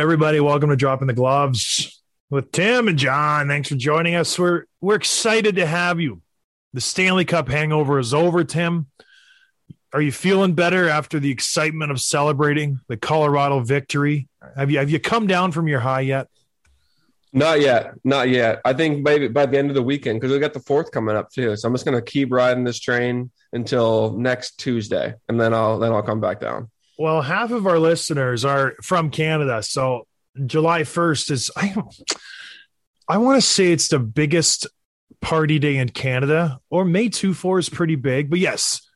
Everybody. Welcome to Dropping the Gloves with Tim and John. Thanks for joining us. We're we're excited to have you. The Stanley Cup hangover is over, Tim. Are you feeling better after the excitement of celebrating the Colorado victory? Have you have you come down from your high yet? Not yet, not yet. I think maybe by the end of the weekend because we got the fourth coming up too. So I'm just gonna keep riding this train until next Tuesday, and then I'll then I'll come back down. Well, half of our listeners are from Canada, so July 1st is I I want to say it's the biggest party day in Canada, or May 2 4 is pretty big, but yes,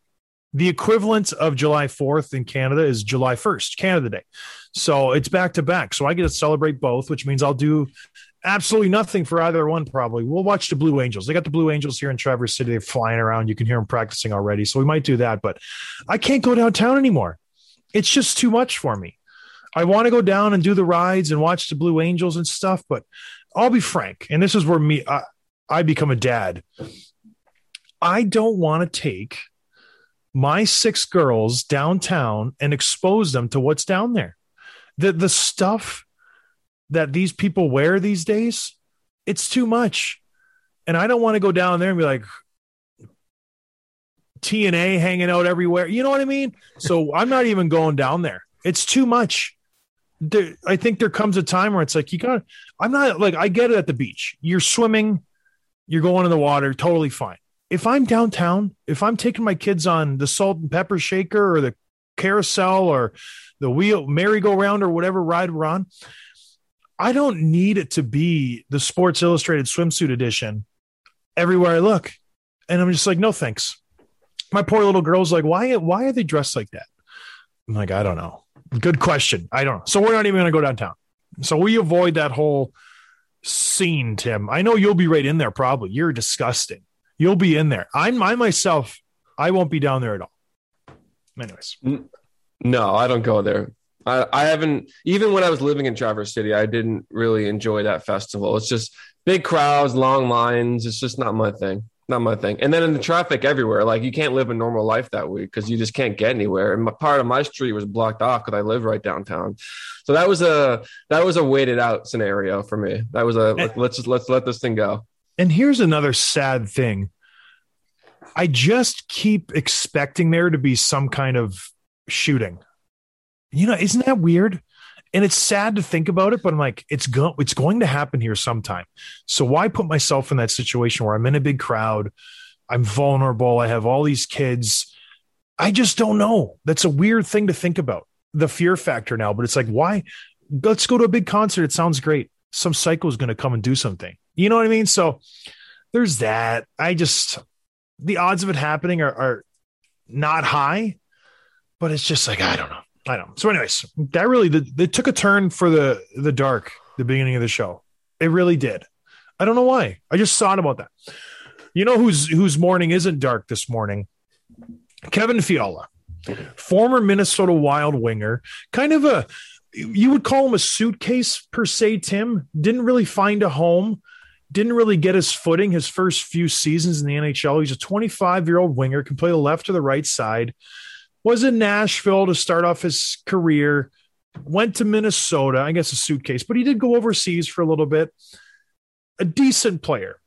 the equivalent of July 4th in Canada is July 1st, Canada Day. So it's back to back. So I get to celebrate both, which means I'll do absolutely nothing for either one, probably. We'll watch the Blue Angels. They got the Blue Angels here in Traverse City. They're flying around. You can hear them practicing already. So we might do that, but I can't go downtown anymore. It's just too much for me. I want to go down and do the rides and watch the Blue Angels and stuff, but I'll be frank. And this is where me, I, I become a dad. I don't want to take my six girls downtown and expose them to what's down there. The the stuff that these people wear these days, it's too much. And I don't want to go down there and be like TNA hanging out everywhere. You know what I mean? So I'm not even going down there. It's too much. There, I think there comes a time where it's like you got. I'm not like I get it at the beach. You're swimming, you're going in the water, totally fine. If I'm downtown, if I'm taking my kids on the salt and pepper shaker or the carousel or the wheel merry-go-round or whatever ride we're on, I don't need it to be the Sports Illustrated swimsuit edition everywhere I look. And I'm just like, no thanks. My poor little girl's like, why why are they dressed like that? I'm like, I don't know. Good question. I don't know. So we're not even gonna go downtown. So we avoid that whole scene, Tim. I know you'll be right in there probably. You're disgusting. You'll be in there. I'm I myself, I won't be down there at all. Anyways. No, I don't go there. I, I haven't even when I was living in Traverse City, I didn't really enjoy that festival. It's just big crowds, long lines. It's just not my thing. Not my thing. And then in the traffic everywhere, like you can't live a normal life that week because you just can't get anywhere. And my, part of my street was blocked off because I live right downtown. So that was a that was a waited out scenario for me. That was a like, let's just let's let this thing go. And here's another sad thing. I just keep expecting there to be some kind of shooting. You know, isn't that weird? And it's sad to think about it, but I'm like, it's go- it's going to happen here sometime. So why put myself in that situation where I'm in a big crowd, I'm vulnerable, I have all these kids. I just don't know. That's a weird thing to think about. The fear factor now, but it's like, why? Let's go to a big concert. It sounds great. Some psycho is going to come and do something. You know what I mean? So there's that. I just the odds of it happening are, are not high, but it's just like I don't know. I don't. Know. So, anyways, that really they took a turn for the the dark. The beginning of the show, it really did. I don't know why. I just thought about that. You know whose whose morning isn't dark this morning? Kevin Fiala, former Minnesota Wild winger, kind of a you would call him a suitcase per se. Tim didn't really find a home didn't really get his footing his first few seasons in the NHL. He's a 25 year old winger, can play the left or the right side. Was in Nashville to start off his career. Went to Minnesota, I guess a suitcase, but he did go overseas for a little bit. A decent player.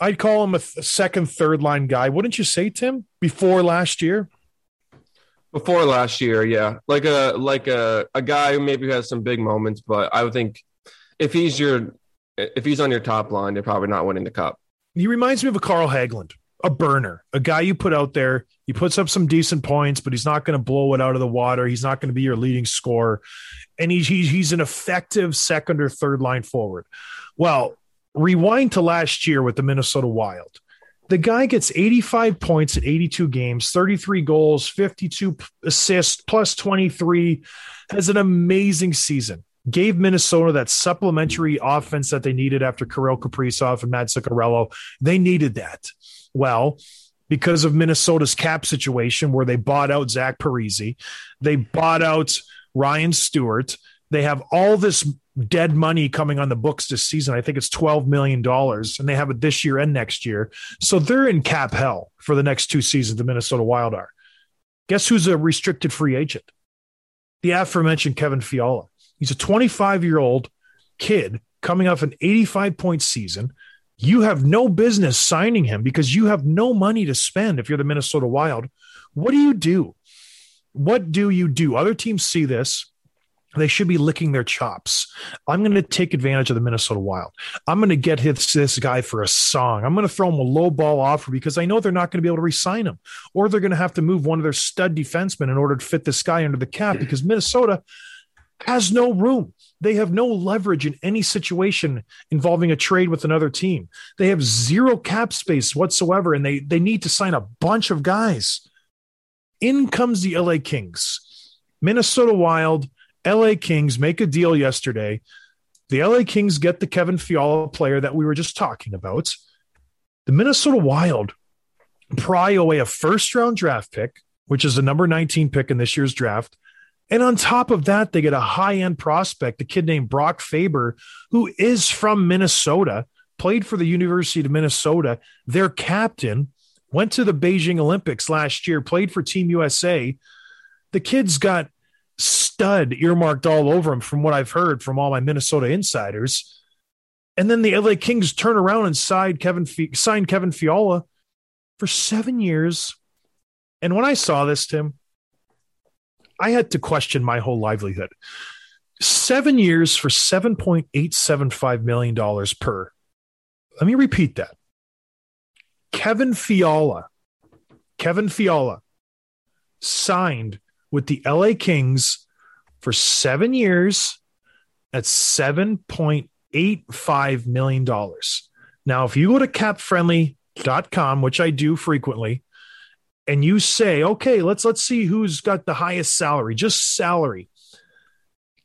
I'd call him a, th- a second, third line guy. Wouldn't you say, Tim? Before last year, Before last year, yeah, like a like a a guy who maybe has some big moments, but I would think if he's your if he's on your top line, you're probably not winning the cup. he reminds me of a Carl Hagelin, a burner, a guy you put out there. He puts up some decent points, but he's not going to blow it out of the water. He's not going to be your leading scorer, and he's he's, an effective second or third line forward. Well, rewind to last year with the Minnesota Wild. The guy gets 85 points at 82 games, 33 goals, 52 assists, plus 23, has an amazing season. gave Minnesota that supplementary offense that they needed after Kirill Kaprizov and Matt Zuccarello. They needed that. Well, because of Minnesota's cap situation where they bought out Zach Parise, they bought out Ryan Suter. They have all this dead money coming on the books this season. I think it's $12 million, and they have it this year and next year. So they're in cap hell for the next two seasons, the Minnesota Wild are. Guess who's a restricted free agent? The aforementioned Kevin Fiala. He's a 25 year old kid coming off an 85 point season. You have no business signing him because you have no money to spend if you're the Minnesota Wild. What do you do? What do you do? Other teams see this. They should be licking their chops. I'm going to take advantage of the Minnesota Wild. I'm going to get his, this guy for a song. I'm going to throw him a low ball offer because I know they're not going to be able to re-sign him, or they're going to have to move one of their stud defensemen in order to fit this guy under the cap because Minnesota has no room. They have no leverage in any situation involving a trade with another team. They have zero cap space whatsoever, and they they need to sign a bunch of guys. In comes the LA Kings. Minnesota Wild, LA Kings make a deal yesterday. The LA Kings get the Kevin Fiala player that we were just talking about. The Minnesota Wild pry away a first round draft pick, which is the number 19 pick in this year's draft. And on top of that, they get a high end prospect, a kid named Brock Faber, who is from Minnesota, played for the University of Minnesota. Their captain went to the Beijing Olympics last year, played for Team USA. The kid's got stud earmarked all over him from what I've heard from all my Minnesota insiders. And then the LA Kings turn around and signed Kevin signed Kevin Fiala for seven years. And when I saw this, Tim, I had to question my whole livelihood. Seven years for $7.875 million per. Let me repeat that. Kevin Fiala, Kevin Fiala signed with the LA Kings for seven years at $7.85 million. Now, if you go to capfriendly.com, which I do frequently, and you say, okay, let's let's see who's got the highest salary, just salary.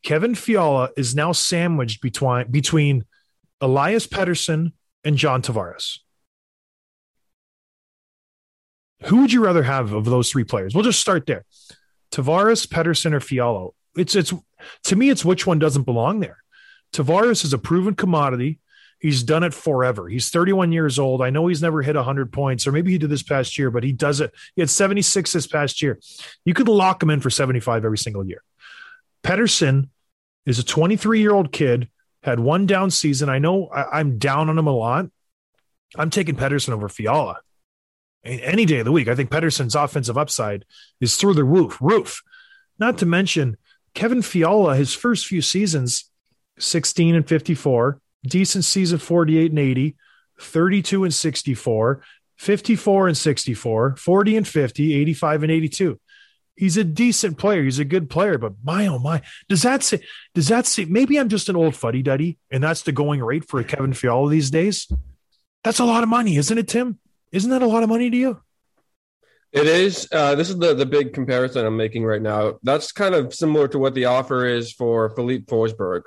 Kevin Fiala is now sandwiched between between Elias Pettersson and John Tavares. Who would you rather have of those three players? We'll just start there. Tavares, Pettersson, or Fiala. It's it's to me, it's which one doesn't belong there. Tavares is a proven commodity. He's done it forever. He's 31 years old. I know he's never hit 100 points, or maybe he did this past year, but he does it. He had 76 this past year. You could lock him in for 75 every single year. Pettersson is a 23 year old kid, had one down season. I know I, am down on him a lot. I'm taking Pettersson over Fiala any day of the week. I think Pettersson's offensive upside is through the roof. Roof. Not to mention Kevin Fiala, his first few seasons, 16 and 54, decent season 48 and 80, 32 and 64, 54 and 64, 40 and 50, 85 and 82. He's a decent player. He's a good player, but my oh my, does that say? Does that say? Maybe I'm just an old fuddy duddy, and that's the going rate for a Kevin Fiala these days. That's a lot of money, isn't it, Tim? Isn't that a lot of money to you? It is. Uh, this is the the big comparison I'm making right now. That's kind of similar to what the offer is for Filip Forsberg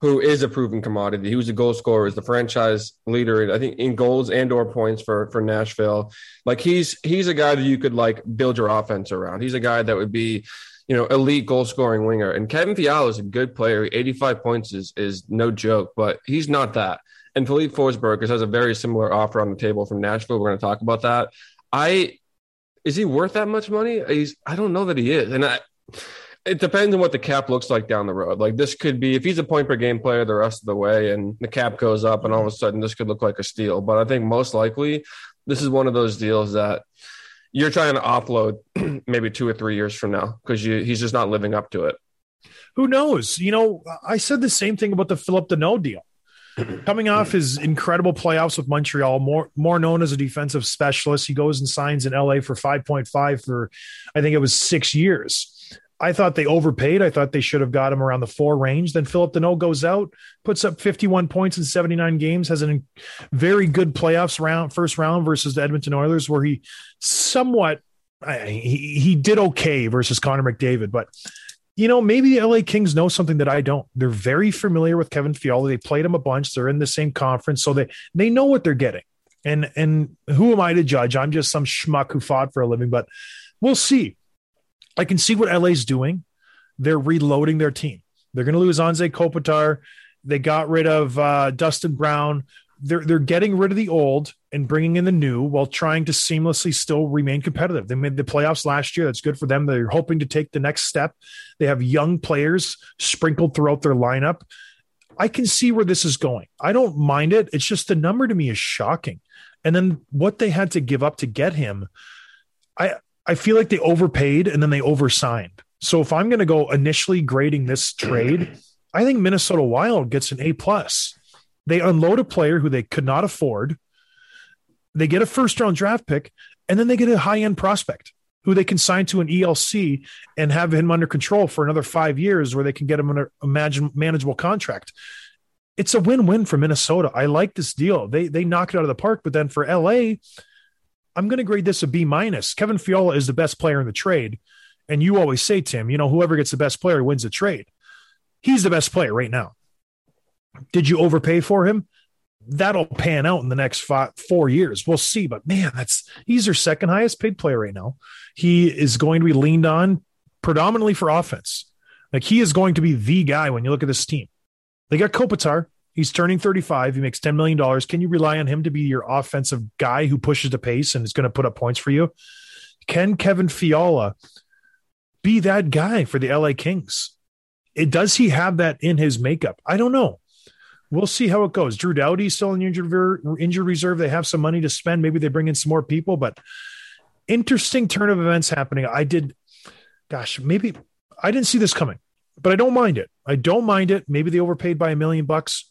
who is a proven commodity. He was a goal scorer, is the franchise leader, I think, in goals and or points for for Nashville. Like he's he's a guy that you could like build your offense around. He's a guy that would be, you know, elite goal scoring winger. And Kevin Fiala is a good player. 85 points is is no joke, but he's not that. And Filip Forsberg has a very similar offer on the table from Nashville. We're going to talk about that. I is he worth that much money? He's I don't know that he is. And I it depends on what the cap looks like down the road. Like this could be if he's a point per game player the rest of the way and the cap goes up and all of a sudden this could look like a steal. But I think most likely this is one of those deals that you're trying to offload maybe two or three years from now because he's just not living up to it. Who knows? You know, I said the same thing about the Phillip Danault deal. Coming off his incredible playoffs with Montreal, more more known as a defensive specialist, he goes and signs in LA for 5.5 for I think it was 6 years. I thought they overpaid. I thought they should have got him around the four range. Then Phillip Danault goes out, puts up 51 points in 79 games, has a very good playoffs round, first round versus the Edmonton Oilers, where he somewhat he, he did okay versus Connor McDavid, but you know, maybe the LA Kings know something that I don't. They're very familiar with Kevin Fiala. They played him a bunch. They're in the same conference, so they they know what they're getting. And and who am I to judge? I'm just some schmuck who fought for a living, but we'll see. I can see what LA's doing. They're reloading their team. They're going to lose Anze Kopitar. They got rid of uh, Dustin Brown. They're they're getting rid of the old and bringing in the new while trying to seamlessly still remain competitive. They made the playoffs last year. That's good for them. They're hoping to take the next step. They have young players sprinkled throughout their lineup. I can see where this is going. I don't mind it. It's just the number to me is shocking. And then what they had to give up to get him, I I feel like they overpaid and then they oversigned. So if I'm going to go initially grading this trade, I think Minnesota Wild gets an A plus. They unload a player who they could not afford. They get a first round draft pick, and then they get a high end prospect who they can sign to an ELC and have him under control for another five years, where they can get him under a manageable contract. It's a win win for Minnesota. I like this deal. They they knock it out of the park, but then for LA, I'm going to grade this a B minus. Kevin Fiala is the best player in the trade, and you always say, Tim, you know, whoever gets the best player wins the trade. He's the best player right now. Did you overpay for him? That'll pan out in the next five, four years. We'll see. But man, that's he's their second highest paid player right now. He is going to be leaned on predominantly for offense. Like he is going to be the guy when you look at this team. They got Kopitar. He's turning 35. He makes $10 million. Can you rely on him to be your offensive guy who pushes the pace and is going to put up points for you? Can Kevin Fiala be that guy for the LA Kings? It, does he have that in his makeup? I don't know. We'll see how it goes. Drew Doughty's still in injured, injured reserve. They have some money to spend. Maybe they bring in some more people, but interesting turn of events happening. I did, gosh, maybe I didn't see this coming, but I don't mind it. I don't mind it. Maybe they overpaid by a million bucks.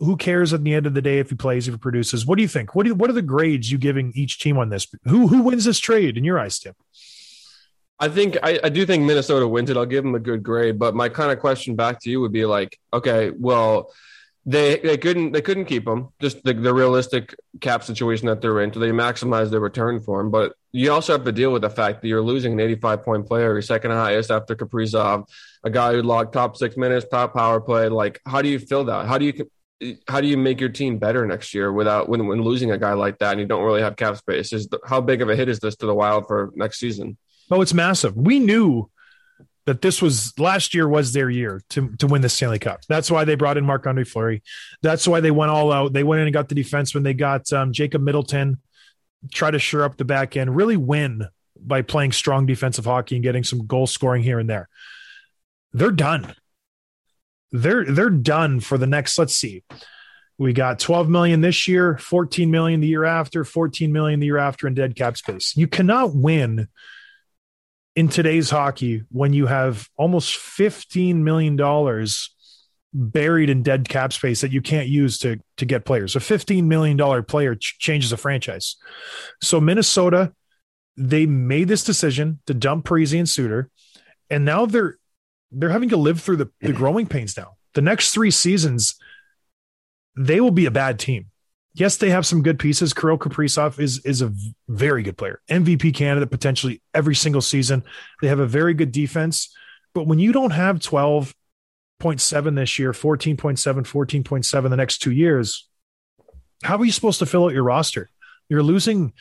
Who cares at the end of the day if he plays, if he produces? What do you think? What do you, what are the grades you giving each team on this? Who who wins this trade in your eyes, Tim? I think I, I do think Minnesota wins it. I'll give them a good grade. But my kind of question back to you would be like, okay, well, they they couldn't they couldn't keep him. Just the, the realistic cap situation that they're in. So they maximize their return for him. But you also have to deal with the fact that you're losing an 85 point player, your second highest after Kaprizov, a guy who logged top six minutes, top power play. Like, how do you fill that? How do you how do you make your team better next year without when when losing a guy like that and you don't really have cap space? Is how big of a hit is this to the Wild for next season? Oh, it's massive. We knew that this was last year was their year to, to win the Stanley Cup. That's why they brought in Marc Andre Fleury. That's why they went all out. They went in and got the defenseman. They got um, Jacob Middleton, try to shore up the back end, really win by playing strong defensive hockey and getting some goal scoring here and there. They're done. They're they're done for the next. Let's see. We got 12 million this year, 14 million the year after, 14 million the year after in dead cap space. You cannot win in today's hockey when you have almost $15 million buried in dead cap space that you can't use to, to get players. A $15 million player ch- changes a franchise. So Minnesota, they made this decision to dump Parise and Suter, and now they're they're having to live through the, the growing pains now. The next three seasons, they will be a bad team yes, they have some good pieces. Kirill Kaprizov is is a very good player, MVP candidate potentially every single season. They have a very good defense, but when you don't have twelve point seven this year, 14.7, 14.7 the next two years, how are you supposed to fill out your roster? You're losing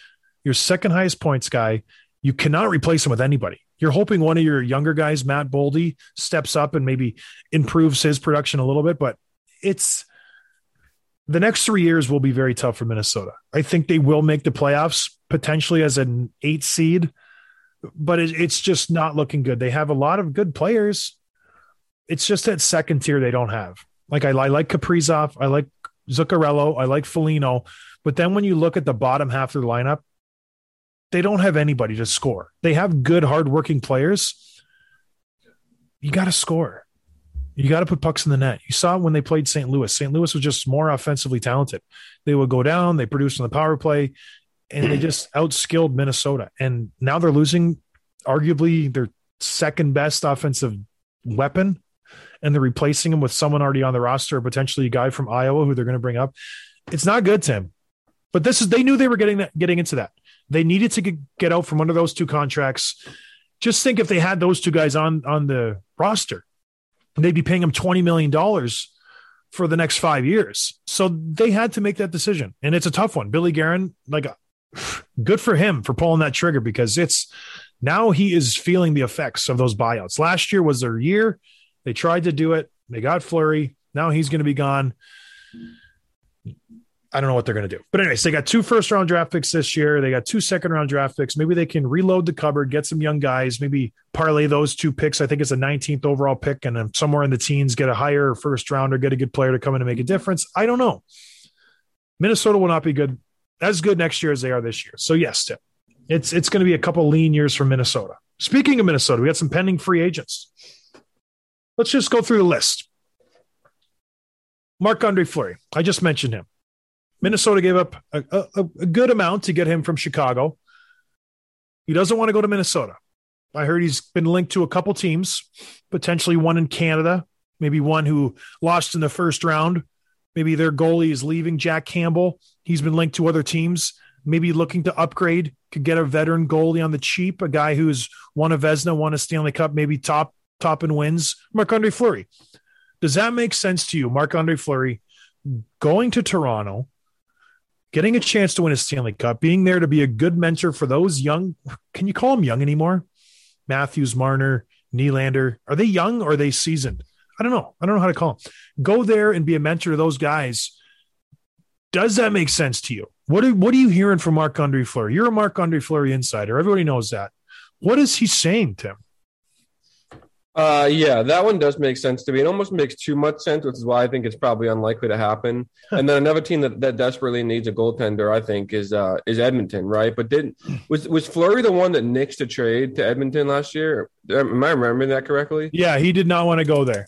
your second highest points guy. You cannot replace him with anybody. You're hoping one of your younger guys, Matt Boldy, steps up and maybe improves his production a little bit, but it's the next three years will be very tough for Minnesota. I think they will make the playoffs potentially as an eight seed, but it, it's just not looking good. They have a lot of good players. It's just that second tier they don't have. Like I, I like Kaprizov, I like Zuccarello, I like Foligno, but then when you look at the bottom half of the lineup, they don't have anybody to score. They have good, hardworking players. You got to score. You got to put pucks in the net. You saw when they played St. Louis. St. Louis was just more offensively talented. They would go down, they produced on the power play, and they just outskilled Minnesota. And now they're losing arguably their second best offensive weapon, and they're replacing him with someone already on the roster, potentially a guy from Iowa who they're going to bring up. It's not good, Tim. But this is they knew they were getting that getting into that. They needed to get, out from under those two contracts Just think if they had those two guys on on the roster, they'd be paying them twenty million dollars for the next five years. So they had to make that decision, and it's a tough one. Billy Guerin, like, good for him for pulling that trigger because it's now he is feeling the effects of those buyouts. Last year was their year. They tried to do it. They got Fleury. Now he's going to be gone. I don't know what they're going to do. But anyways, they got two first round draft picks this year. They got two second round draft picks. Maybe they can reload the cupboard, get some young guys, maybe parlay those two picks. I think it's a 19th overall pick and somewhere in the teens get a higher first rounder, get a good player to come in and make a difference. I don't know. Minnesota will not be good as good next year as they are this year. So yes, Tim, it's it's going to be a couple lean years for Minnesota. Speaking of Minnesota, we got some pending free agents. Let's just go through the list. Marc Andre Fleury. I just mentioned him. Minnesota gave up a, a, a, good amount to get him from Chicago. He doesn't want to go to Minnesota. I heard he's been linked to a couple teams, potentially one in Canada, maybe one who lost in the first round. Maybe their goalie is leaving, Jack Campbell. He's been linked to other teams, maybe looking to upgrade, could get a veteran goalie on the cheap, a guy who's won a Vezina, won a Stanley Cup, maybe top top in wins. Marc Andre Fleury. Does that make sense to you, Marc Andre Fleury, going to Toronto? Getting a chance to win a Stanley Cup, being there to be a good mentor for those young. Can you call them young anymore? Matthews, Marner, Nylander. Are they young or are they seasoned? I don't know. I don't know how to call them. Go there and be a mentor to those guys. Does that make sense to you? What are, what are you hearing from Marc Andre Fleury? You're a Marc Andre Fleury insider. Everybody knows that. What is he saying, Tim? Uh, yeah, that one does make sense to me. It almost makes too much sense, which is why I think it's probably unlikely to happen. and then another team that, that desperately needs a goaltender, I think, is uh, is Edmonton, right? But didn't was was Fleury the one that nixed a trade to Edmonton last year? Am I remembering that correctly? Yeah, he did not want to go there.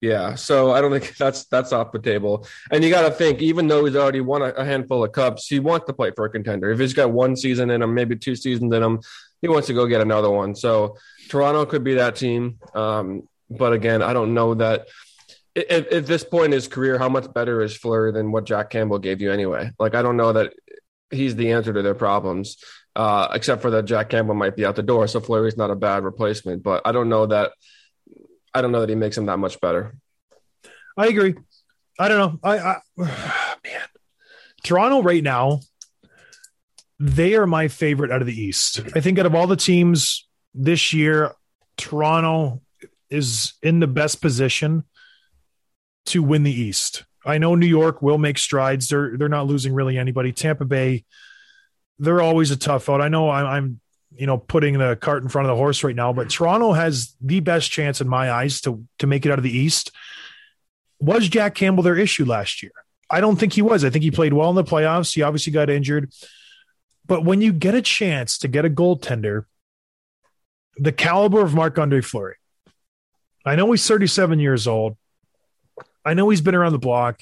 Yeah, so I don't think that's that's off the table. And you got to think, even though he's already won a, a, handful of cups, he wants to play for a contender. If he's got one season in him, maybe two seasons in him, he wants to go get another one. So Toronto could be that team. Um, but again, I don't know that at, at, this point in his career, how much better is Fleury than what Jack Campbell gave you anyway? Like, I don't know that he's the answer to their problems, uh, except for that Jack Campbell might be out the door. So Fleury's not a bad replacement, but I don't know that. I don't know that he makes him that much better. I agree. I don't know. I, I man, Toronto right now, they are my favorite out of the East. I think out of all the teams this year, Toronto is in the best position to win the East. I know New York will make strides. They're they're not losing really anybody. Tampa Bay, they're always a tough out. I know I'm, I'm you know putting the cart in front of the horse right now, but Toronto has the best chance in my eyes to to make it out of the East. Was Jack Campbell their issue last year? I don't think he was. I think he played well in the playoffs. He obviously got injured. But when you get a chance to get a goaltender the caliber of Marc Andre Fleury. I know he's 37 years old. I know he's been around the block.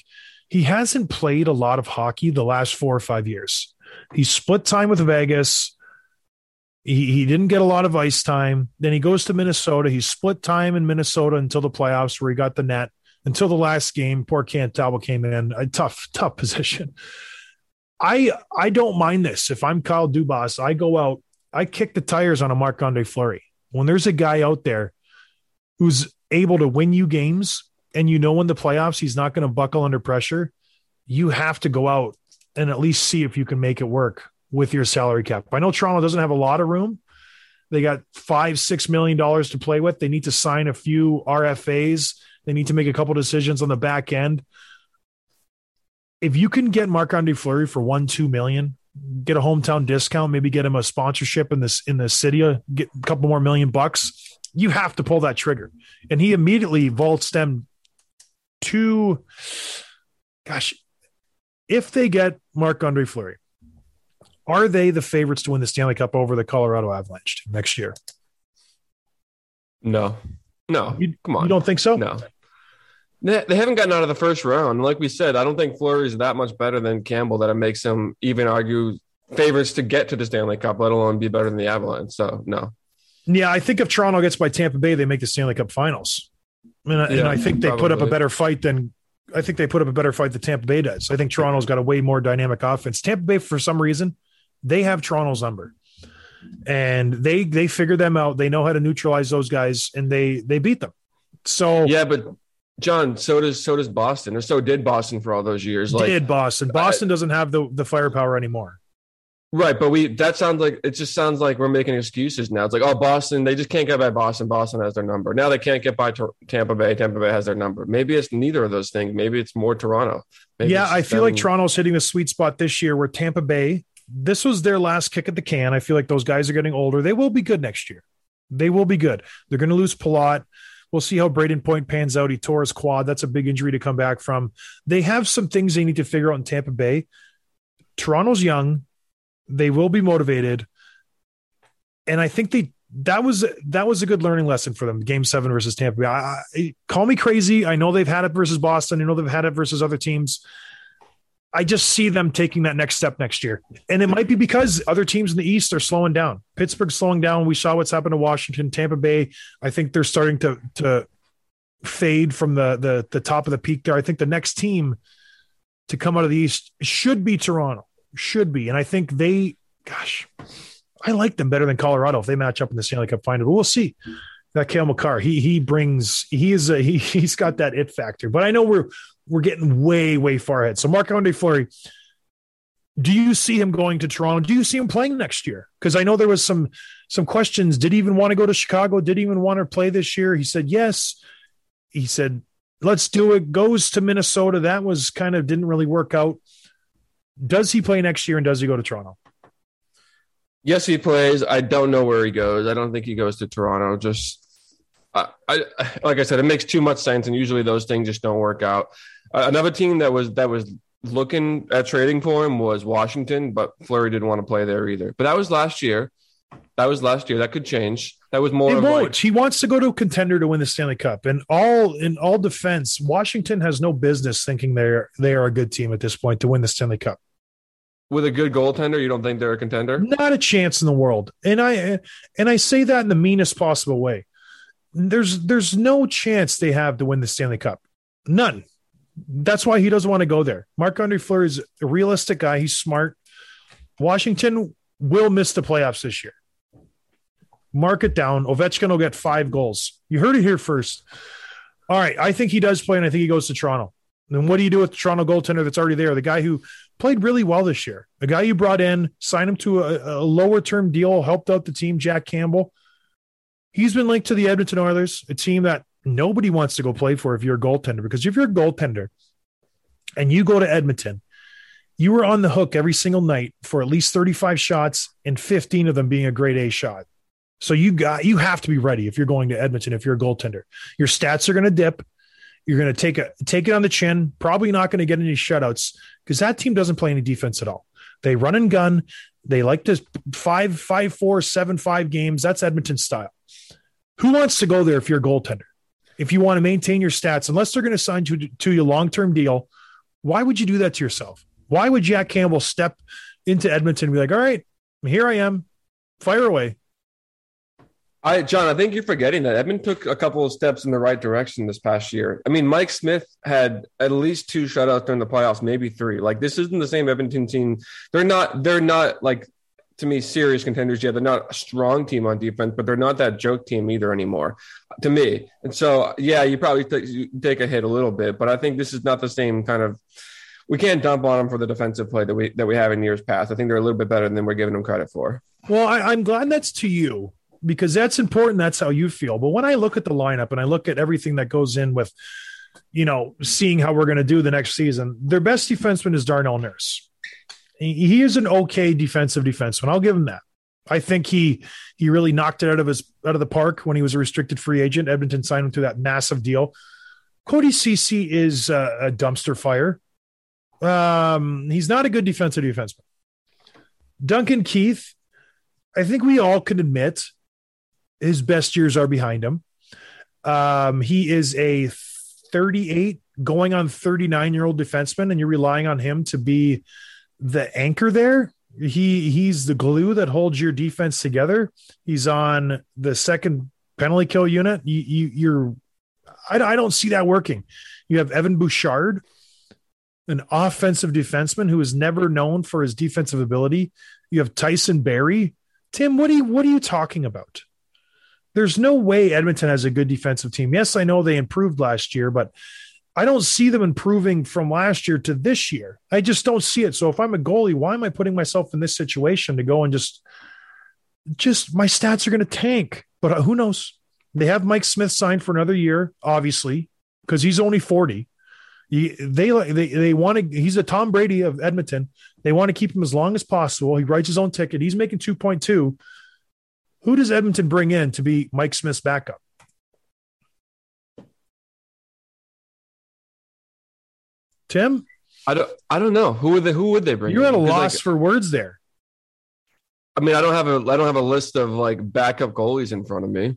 He hasn't played a lot of hockey the last four or five years. He split time with Vegas. He, he didn't get a lot of ice time. Then he goes to Minnesota. He split time in Minnesota until the playoffs where he got the net until the last game. Poor Talbot came in. A tough, tough position. I I don't mind this. If I'm Kyle Dubas, I go out, I kick the tires on a Marc Andre Fleury when there's a guy out there who's able to win you games and you know in the playoffs he's not going to buckle under pressure, you have to go out and at least see if you can make it work with your salary cap. I know Toronto doesn't have a lot of room. They got five, six million dollars to play with. They need to sign a few RFAs. They need to make a couple decisions on the back end. If you can get Marc Andre Fleury for one, two million, get a hometown discount, maybe get him a sponsorship in this in the city, uh, get a couple more million bucks. You have to pull that trigger. And he immediately vaults them to gosh, if they get Marc Andre Fleury, are they the favorites to win the Stanley Cup over the Colorado Avalanche next year? No. No. You, Come on. You don't think so? No. They haven't gotten out of the first round. Like we said, I don't think Fleury is that much better than Campbell that it makes him even argue favorites to get to the Stanley Cup, let alone be better than the Avalanche. So no. Yeah, I think if Toronto gets by Tampa Bay, they make the Stanley Cup Finals, and, yeah, and I think they probably. put up a better fight than I think they put up a better fight than Tampa Bay does. I think Toronto's got a way more dynamic offense. Tampa Bay, for some reason, they have Toronto's number. and they they figured them out. They know how to neutralize those guys, and they they beat them. So Yeah, but John, so does so does Boston, or so did Boston for all those years. Like did Boston. Boston doesn't have the the firepower anymore. Right, but we that sounds like it just sounds like we're making excuses now. It's like, oh, Boston, they just can't get by Boston. Boston has their number. Now they can't get by Tor- Tampa Bay. Tampa Bay has their number. Maybe it's neither of those things. Maybe it's more Toronto. Maybe yeah, I feel like Toronto's hitting the sweet spot this year where Tampa Bay, this was their last kick at the can. I feel like those guys are getting older. They will be good next year. They will be good. They're going to lose Palat. We'll see how Brayden Point pans out. He tore his quad. That's a big injury to come back from. They have some things they need to figure out in Tampa Bay. Toronto's young. They will be motivated. And I think they that was that was a good learning lesson for them. Game seven versus Tampa Bay. I, I, call me crazy. I know they've had it versus Boston. I know they've had it versus other teams. I just see them taking that next step next year, and it might be because other teams in the East are slowing down. Pittsburgh's slowing down. We saw what's happened to Washington, Tampa Bay. I think they're starting to to fade from the the the top of the peak there. I think the next team to come out of the East should be Toronto. Should be, and I think they. Gosh, I like them better than Colorado if they match up in the Stanley Cup final. But we'll see. That Cale Makar, he he brings he is a he he's got that it factor. But I know we're we're getting way way far ahead. So Marc Andre Fleury, do you see him going to Toronto? Do you see him playing next year? Because I know there was some some questions. Did he even want to go to Chicago? Did he even want to play this year? He said yes. He said let's do it. Goes to Minnesota. That was kind of didn't really work out. Does he play next year and does he go to Toronto? Yes, he plays. I don't know where he goes. I don't think he goes to Toronto. Just, I, I like I said, it makes too much sense, and usually those things just don't work out. Uh, another team that was that was looking at trading for him was Washington, but Fleury didn't want to play there either. But that was last year. That was last year. That could change. That was more of won't. like, he wants to go to a contender to win the Stanley Cup. And all in all defense, Washington has no business thinking they're they are a good team at this point to win the Stanley Cup. with a good goaltender. You don't think they're a contender? Not a chance in the world. And I and I say that in the meanest possible way. There's there's no chance they have to win the Stanley Cup. None. That's why he doesn't want to go there. Marc Andre Fleury is a realistic guy. He's smart. Washington will miss the playoffs this year. Mark it down. Ovechkin will get five goals. You heard it here first. All right. I think he does play, and I think he goes to Toronto. Then what do you do with the Toronto goaltender that's already there? The guy who played really well this year, the guy you brought in, signed him to a, a lower term deal, helped out the team, Jack Campbell. He's been linked to the Edmonton Oilers, a team that nobody wants to go play for if you're a goaltender. Because if you're a goaltender and you go to Edmonton, you were on the hook every single night for at least 35 shots and 15 of them being a grade A shot. So you got you have to be ready if you're going to Edmonton if you're a goaltender. Your stats are going to dip. You're going to take a take it on the chin. Probably not going to get any shutouts because that team doesn't play any defense at all. They run and gun. They like to five five four seven five games. That's Edmonton style. Who wants to go there if you're a goaltender? If you want to maintain your stats, unless they're going to sign to to you a long term deal, why would you do that to yourself? Why would Jack Campbell step into Edmonton and be like, "All right, here I am, fire away"? I, John, I think you're forgetting that Edmonton took a couple of steps in the right direction this past year. I mean, Mike Smith had at least two shutouts during the playoffs, maybe three. Like this isn't the same Edmonton team. They're not. They're not like to me serious contenders yet. They're not a strong team on defense, but they're not that joke team either anymore. To me, and so yeah, you probably t- you take a hit a little bit, but I think this is not the same kind of. We can't dump on them for the defensive play that we that we have in years past. I think they're a little bit better than we're giving them credit for. Well, I, I'm glad that's to you because that's important. That's how you feel. But when I look at the lineup and I look at everything that goes in with, you know, seeing how we're going to do the next season, their best defenseman is Darnell Nurse. He, is an okay defensive defenseman. I'll give him that. I think he he really knocked it out of his out of the park when he was a restricted free agent. Edmonton signed him to that massive deal. Cody Ceci is a, a dumpster fire. Um, he's not a good defensive defenseman. Duncan Keith, I think we all can admit his best years are behind him. Um, he is a 38 going on 39 year old defenseman, and you're relying on him to be the anchor there. He he's the glue that holds your defense together. He's on the second penalty kill unit. You, you you're I, I don't see that working. You have Evan Bouchard, an offensive defenseman who is never known for his defensive ability. You have Tyson Barrie, Tim, what are you what are you talking about? There's no way Edmonton has a good defensive team. Yes, I know they improved last year, but I don't see them improving from last year to this year. I just don't see it. So if I'm a goalie, why am I putting myself in this situation to go and just just my stats are going to tank? But who knows? They have Mike Smith signed for another year, obviously, because he's only 40. He, they they they want to. He's a Tom Brady of Edmonton. They want to keep him as long as possible. He writes his own ticket. He's making two point two. Who does Edmonton bring in to be Mike Smith's backup? Tim, I don't. I don't know who would they. Who would they bring? you're at a 'Cause, like, loss for words there. I mean, I don't have a. I don't have a list of like backup goalies in front of me.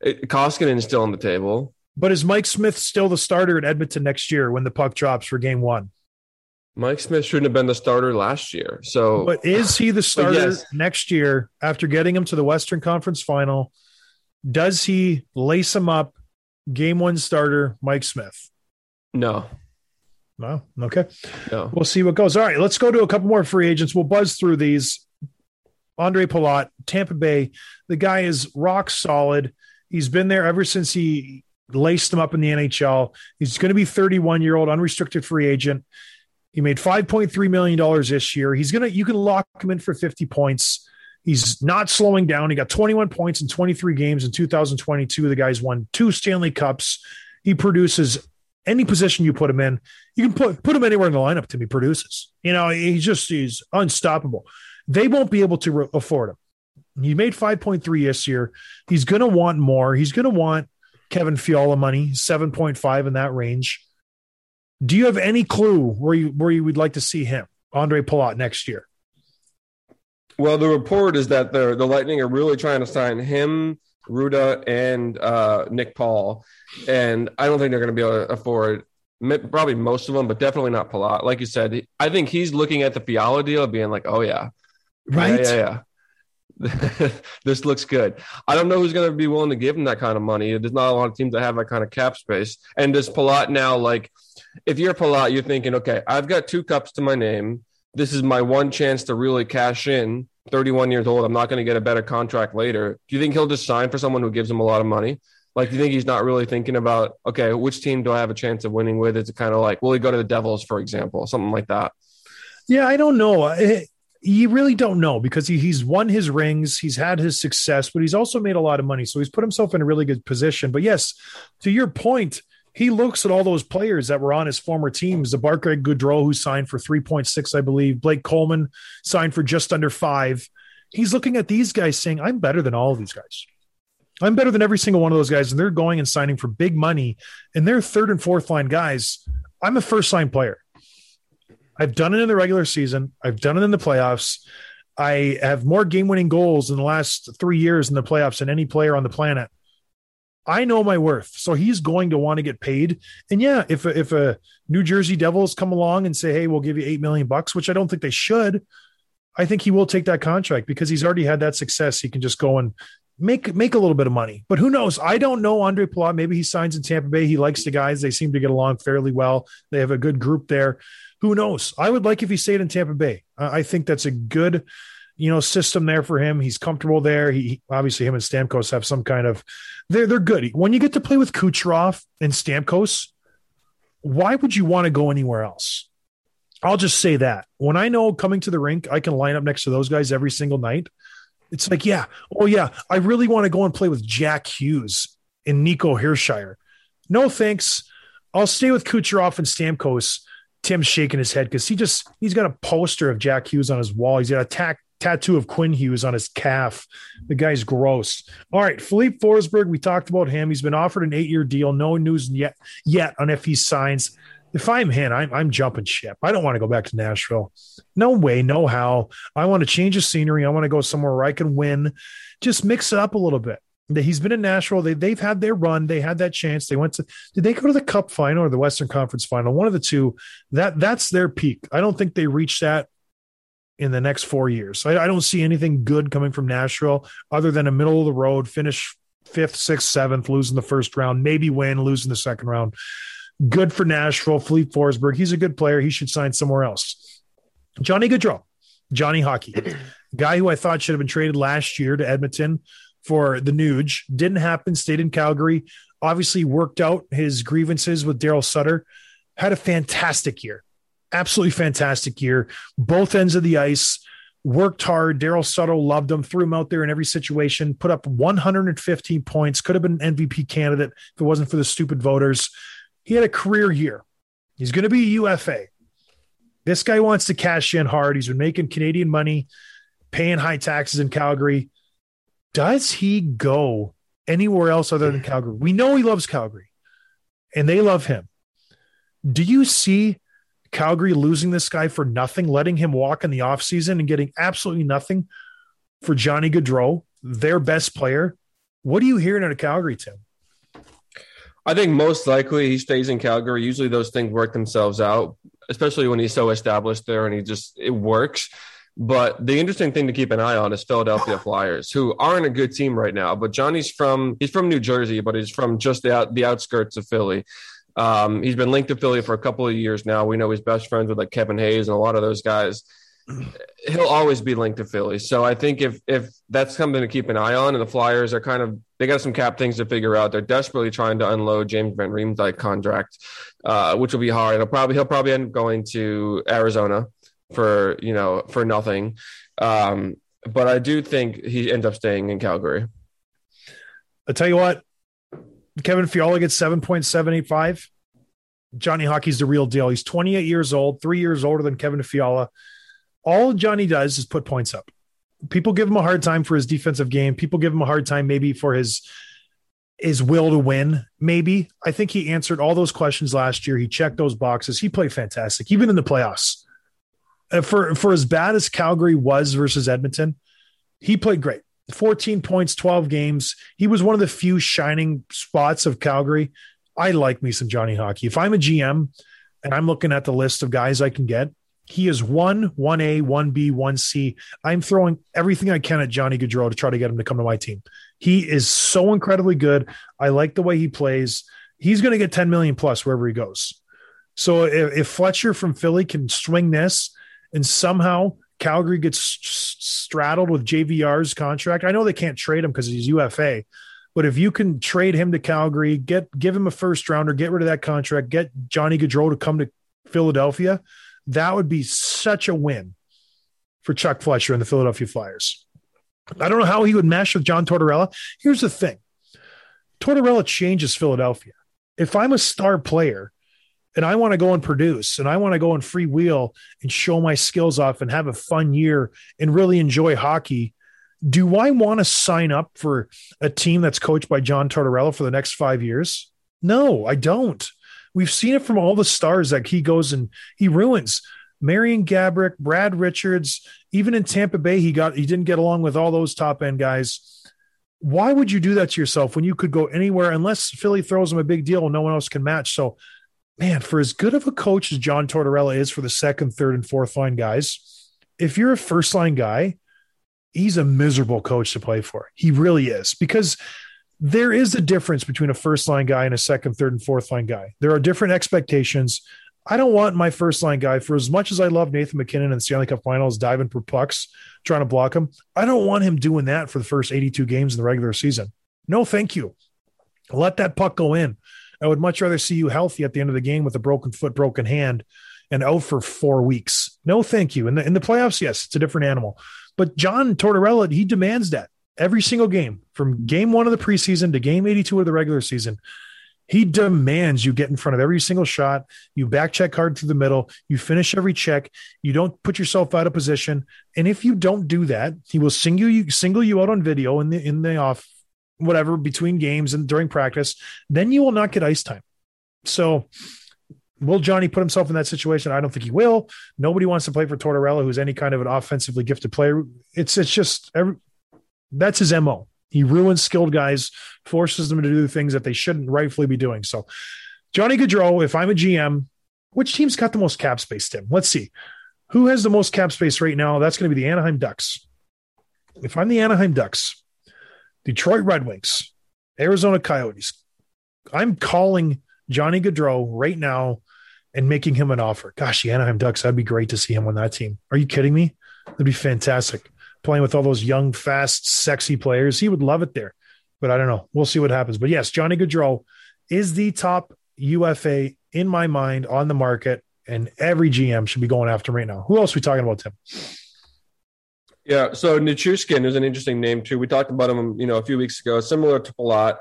It, Koskinen is still on the table. But is Mike Smith still the starter at Edmonton next year when the puck drops for game one? Mike Smith shouldn't have been the starter last year. So But is he the starter yes. next year after getting him to the Western Conference final? Does he lace him up? Game one starter, Mike Smith. no, No. Okay. no. We'll see what goes. All right. Let's go to a couple more free agents. We'll buzz through these. Andre Palat, Tampa Bay. The guy is rock solid. He's been there ever since he laced him up in the NHL. He's going to be 31 year old unrestricted free agent. He made 5.3 million dollars this year. He's gonna you can lock him in for 50 points. He's not slowing down. He got 21 points in 23 games in 2022. The guy's won two Stanley Cups. He produces any position you put him in. You can put put him anywhere in the lineup. Tim he produces. You know, he just he's unstoppable. They won't be able to re- afford him. He made 5.3 this year. He's going to want more. He's going to want Kevin Fiala money, 7.5 in that range. Do you have any clue where you where you would like to see him, Andre Palat, next year? Well, the report is that the the Lightning are really trying to sign him, Rutta, and uh, Nick Paul, and I don't think they're going to be able to afford probably most of them, but definitely not Palat. Like you said, I think he's looking at the Fiala deal, being like, "Oh yeah, Right? yeah, yeah." yeah. this looks good. I don't know who's going to be willing to give him that kind of money. There's not a lot of teams that have that kind of cap space. And does Palat now like, if you're Palat, you're thinking, okay, I've got two cups to my name. This is my one chance to really cash in. 31 years old. I'm not going to get a better contract later. Do you think he'll just sign for someone who gives him a lot of money? Like, do you think he's not really thinking about, okay, which team do I have a chance of winning with? It's kind of like, will he go to the Devils, for example, something like that? Yeah, I don't know. Eh, You really don't know because he, he's won his rings, he's had his success, but he's also made a lot of money. So he's put himself in a really good position. But yes, to your point, he looks at all those players that were on his former teams. The Barclay Goodrow, who signed for 3.6, I believe. Blake Coleman signed for just under five. He's looking at these guys saying, I'm better than all of these guys. I'm better than every single one of those guys. And they're going and signing for big money. And they're third and fourth line guys. I'm a first line player. I've done it in the regular season. I've done it in the playoffs. I have more game winning goals in the last three years in the playoffs than any player on the planet. I know my worth. So he's going to want to get paid. And yeah, if a, if a New Jersey Devils come along and say, "Hey, we'll give you 8 million bucks," which I don't think they should, I think he will take that contract because he's already had that success. He can just go and make make a little bit of money. But who knows? I don't know Andre Palat. Maybe he signs in Tampa Bay. He likes the guys. They seem to get along fairly well. They have a good group there. Who knows? I would like if he stayed in Tampa Bay. I think that's a good, you know, system there for him. He's comfortable there. He obviously him and Stamkos have some kind of they're they're good. When you get to play with Kucherov and Stamkos, why would you want to go anywhere else? I'll just say that. When I know coming to the rink, I can line up next to those guys every single night. It's like, yeah, oh yeah, I really want to go and play with Jack Hughes and Nico Hischier. No thanks. I'll stay with Kucherov and Stamkos. Tim's shaking his head because he just he's got a poster of Jack Hughes on his wall. He's got a tack, tattoo of Quinn Hughes on his calf. The guy's gross. All right, Filip Forsberg, we talked about him. He's been offered an eight-year deal. No news yet yet on if he signs. If I'm him, I'm, I'm jumping ship. I don't want to go back to Nashville. No way, no how. I want to change the scenery. I want to go somewhere where I can win. Just mix it up a little bit. He's been in Nashville. They, they've had their run. They had that chance. They went to, did they go to the cup final or the Western conference final? One of the two that that's their peak. I don't think they reach that in the next four years. I, I don't see anything good coming from Nashville other than a middle of the road finish fifth, sixth, seventh, losing the first round, maybe win, losing the second round. Good for Nashville. Filip Forsberg. He's a good player. He should sign somewhere else. Johnny Gaudreau, Johnny Hockey. guy who I thought should have been traded last year to Edmonton for the Nuge. Didn't happen, stayed in Calgary. Obviously, worked out his grievances with Daryl Sutter. Had a fantastic year. Absolutely fantastic year. Both ends of the ice. Worked hard. Darryl Sutter loved him, threw him out there in every situation, put up 115 points, could have been an MVP candidate if it wasn't for the stupid voters. He had a career year. He's going to be a UFA. This guy wants to cash in hard. He's been making Canadian money, paying high taxes in Calgary. Does he go anywhere else other than Calgary? We know he loves Calgary and they love him. Do you see Calgary losing this guy for nothing, letting him walk in the offseason and getting absolutely nothing for Johnny Gaudreau, their best player? What are you hearing out of Calgary, Tim? I think most likely he stays in Calgary. Usually those things work themselves out, especially when he's so established there and he just it works. But the interesting thing to keep an eye on is Philadelphia Flyers, who aren't a good team right now. But Johnny's from he's from New Jersey, but he's from just the out, the outskirts of Philly. Um, he's been linked to Philly for a couple of years now. We know he's best friends with like Kevin Hayes and a lot of those guys. He'll always be linked to Philly. So I think if if that's something to keep an eye on, and the Flyers are kind of they got some cap things to figure out. They're desperately trying to unload James Van Riemsdyk contract, uh, which will be hard. He'll probably he'll probably end up going to Arizona for you know for nothing. Um, but I do think he ends up staying in Calgary. I tell you what, Kevin Fiala gets 7.785. Johnny Hockey's the real deal. He's 28 years old, three years older than Kevin Fiala. All Johnny does is put points up. People give him a hard time for his defensive game. People give him a hard time maybe for his his will to win. Maybe I think he answered all those questions last year. He checked those boxes. He played fantastic, even in the playoffs. Uh, for for as bad as Calgary was versus Edmonton, he played great. 14 points, 12 games. He was one of the few shining spots of Calgary. I like me some Johnny Hockey. If I'm a GM and I'm looking at the list of guys I can get, he is one, 1A, 1B, 1C. I'm throwing everything I can at Johnny Gaudreau to try to get him to come to my team. He is so incredibly good. I like the way he plays. He's going to get 10 million plus wherever he goes. So if, if Fletcher from Philly can swing this and somehow Calgary gets straddled with JVR's contract, I know they can't trade him because he's UFA. But if you can trade him to Calgary, get give him a first rounder, get rid of that contract, get Johnny Gaudreau to come to Philadelphia, that would be such a win for Chuck Fletcher and the Philadelphia Flyers. I don't know how he would mesh with John Tortorella. Here's the thing Tortorella changes Philadelphia. If I'm a star player and I want to go and produce and I want to go and freewheel and show my skills off and have a fun year and really enjoy hockey, do I want to sign up for a team that's coached by John Tortorella for the next five years? No, I don't. We've seen it from all the stars that he goes and he ruins. Marian Gaborik, Brad Richards, even in Tampa Bay, he got he didn't get along with all those top end guys. Why would you do that to yourself when you could go anywhere unless Philly throws him a big deal and no one else can match? So, man, for as good of a coach as John Tortorella is for the second, third, and fourth line guys, if you're a first line guy, he's a miserable coach to play for. He really is because there is a difference between a first line guy and a second, third, and fourth line guy. There are different expectations. I don't want my first line guy for as much as I love Nathan MacKinnon and Stanley Cup Finals diving for pucks, trying to block him. I don't want him doing that for the first 82 games in the regular season. No, thank you. Let that puck go in. I would much rather see you healthy at the end of the game with a broken foot, broken hand, and out for four weeks. No, thank you. In the in the playoffs, yes, it's a different animal. But John Tortorella, he demands that every single game from game one of the preseason to game 82 of the regular season. He demands you get in front of every single shot. You back check hard through the middle. You finish every check. You don't put yourself out of position. And if you don't do that, he will single you single you out on video in the in the off whatever between games and during practice. Then you will not get ice time. So will Johnny put himself in that situation? I don't think he will. Nobody wants to play for Tortorella, who's any kind of an offensively gifted player. It's it's just every, that's his mo. He ruins skilled guys, forces them to do things that they shouldn't rightfully be doing. So, Johnny Gaudreau, if I'm a GM, which team's got the most cap space, Tim? Let's see. Who has the most cap space right now? That's going to be the Anaheim Ducks. If I'm the Anaheim Ducks, Detroit Red Wings, Arizona Coyotes, I'm calling Johnny Gaudreau right now and making him an offer. Gosh, the Anaheim Ducks, that'd be great to see him on that team. Are you kidding me? That'd be fantastic. playing with all those young, fast, sexy players. He would love it there. But I don't know. We'll see what happens. But yes, Johnny Gaudreau is the top UFA in my mind on the market, and every GM should be going after him right now. Who else are we talking about, Tim? Yeah, so Nichushkin is an interesting name too. We talked about him, you know, a few weeks ago. Similar to Palat,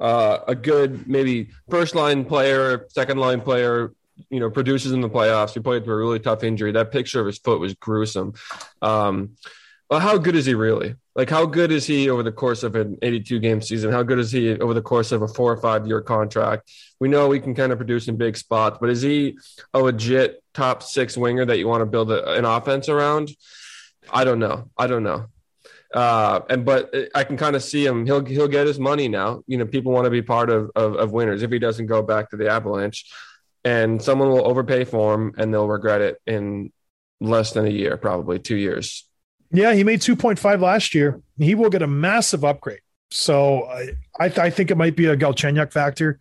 uh, a good maybe first line player, second line player. You know, produces in the playoffs. He played through a really tough injury. That picture of his foot was gruesome. Um, well, how good is he really? Like, how good is he over the course of an 82 game season? How good is he over the course of a four or five year contract? We know we can kind of produce in big spots, but is he a legit top six winger that you want to build a, an offense around? I don't know. I don't know. Uh, and but I can kind of see him. He'll he'll get his money now. You know, people want to be part of, of of winners. If he doesn't go back to the Avalanche, and someone will overpay for him, and they'll regret it in less than a year, probably two years. Yeah, he made 2.5 last year. He will get a massive upgrade. So I, I, th- I think it might be a Galchenyuk factor.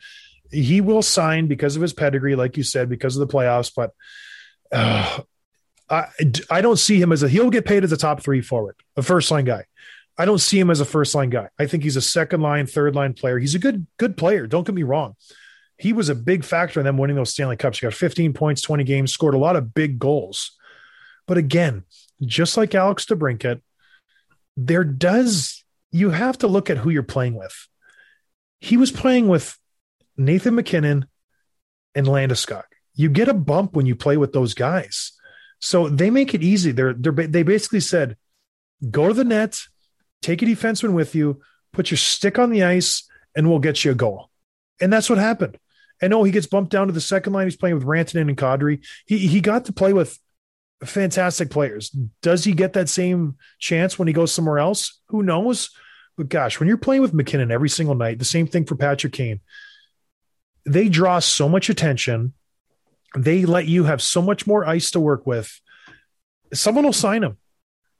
He will sign because of his pedigree, like you said, because of the playoffs. But uh, I, I don't see him as a, he'll get paid as a top three forward, a first line guy. I don't see him as a first line guy. I think he's a second line, third line player. He's a good, good player. Don't get me wrong. He was a big factor in them winning those Stanley Cups. He got 15 points, 20 games, scored a lot of big goals. But again, just like Alex DeBrincat, there does, you have to look at who you're playing with. He was playing with Nathan MacKinnon and Landeskog. You get a bump when you play with those guys. So they make it easy. They're, they're they basically said, go to the net, take a defenseman with you, put your stick on the ice, and we'll get you a goal. And that's what happened. And oh, he gets bumped down to the second line. He's playing with Rantanen and Kadri. He he got to play with fantastic players. Does he get that same chance when he goes somewhere else? Who knows? But gosh, when you're playing with MacKinnon every single night, the same thing for Patrick Kane. They draw so much attention. They let you have so much more ice to work with. Someone will sign him.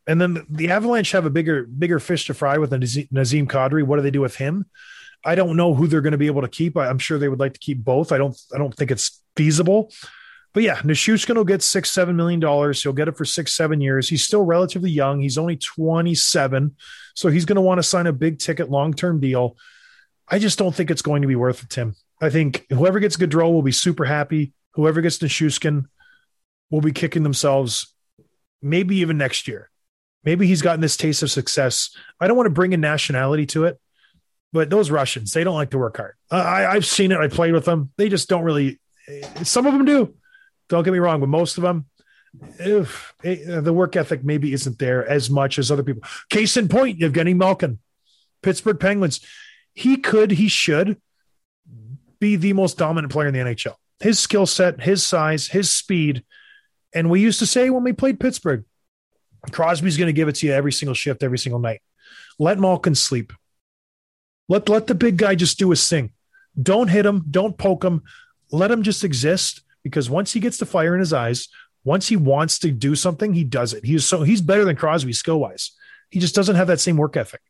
And then the Avalanche have a bigger, bigger fish to fry with Nazem Kadri. What do they do with him? I don't know who they're going to be able to keep. I'm sure they would like to keep both. I don't. I don't think it's feasible. But yeah, Nichushkin will get six, seven million dollars. He'll get it for six, seven years. He's still relatively young. He's only 27. So he's going to want to sign a big ticket, long term deal. I just don't think it's going to be worth it, Tim. I think whoever gets Gaudreau will be super happy. Whoever gets Nichushkin will be kicking themselves maybe even next year. Maybe he's gotten this taste of success. I don't want to bring a nationality to it, but those Russians, they don't like to work hard. I, I've seen it. I played with them. They just don't really. Some of them do. Don't get me wrong, but most of them, if eh, the work ethic maybe isn't there as much as other people. Case in point, Evgeny Malkin, Pittsburgh Penguins. He could, he should be the most dominant player in the NHL. His skill set, his size, his speed. And we used to say when we played Pittsburgh, Crosby's going to give it to you every single shift, every single night. Let Malkin sleep. Let let the big guy just do his thing. Don't hit him. Don't poke him. Let him just exist because once he gets the fire in his eyes, once he wants to do something, he does it. He's so he's better than Crosby skill wise. He just doesn't have that same work ethic.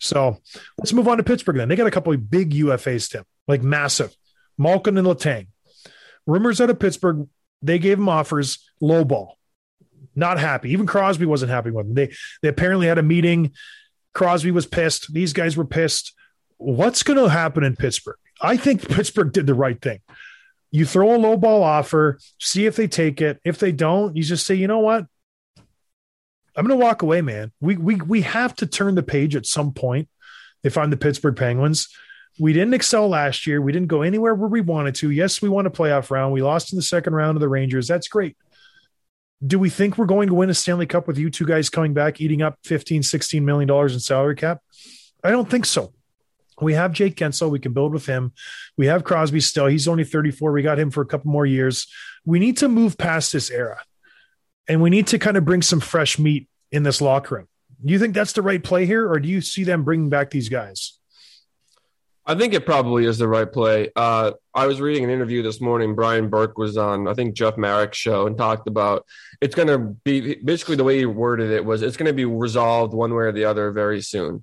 So let's move on to Pittsburgh then. They got a couple of big UFAs, Tim, like massive. Malkin and Letang. Rumors out of Pittsburgh, they gave him offers, low ball. Not happy. Even Crosby wasn't happy with them. They they apparently had a meeting. Crosby was pissed. These guys were pissed. What's going to happen in Pittsburgh? I think Pittsburgh did the right thing. You throw a low ball offer, see if they take it. If they don't, you just say, you know what? I'm going to walk away, man. We we we have to turn the page at some point. If I'm the Pittsburgh Penguins, we didn't excel last year. We didn't go anywhere where we wanted to. Yes, we won a playoff round. We lost in the second round of the Rangers. That's great. Do we think we're going to win a Stanley Cup with you two guys coming back, eating up 15, 16 million dollars in salary cap? I don't think so. We have Jake Guentzel. We can build with him. We have Crosby still. He's only 34. We got him for a couple more years. We need to move past this era and we need to kind of bring some fresh meat in this locker room. Do you think that's the right play here, or do you see them bringing back these guys? I think it probably is the right play. Uh, I was reading an interview this morning. Brian Burke was on, I think, Jeff Marek's show and talked about it's going to be basically the way he worded it was it's going to be resolved one way or the other very soon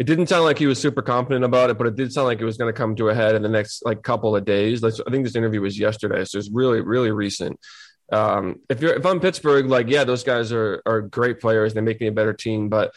it didn't sound like he was super confident about it, but it did sound like it was going to come to a head in the next like couple of days. I think this interview was yesterday, so it's really, really recent. Um, if you're if I'm Pittsburgh, like yeah, those guys are are great players. They make me a better team, but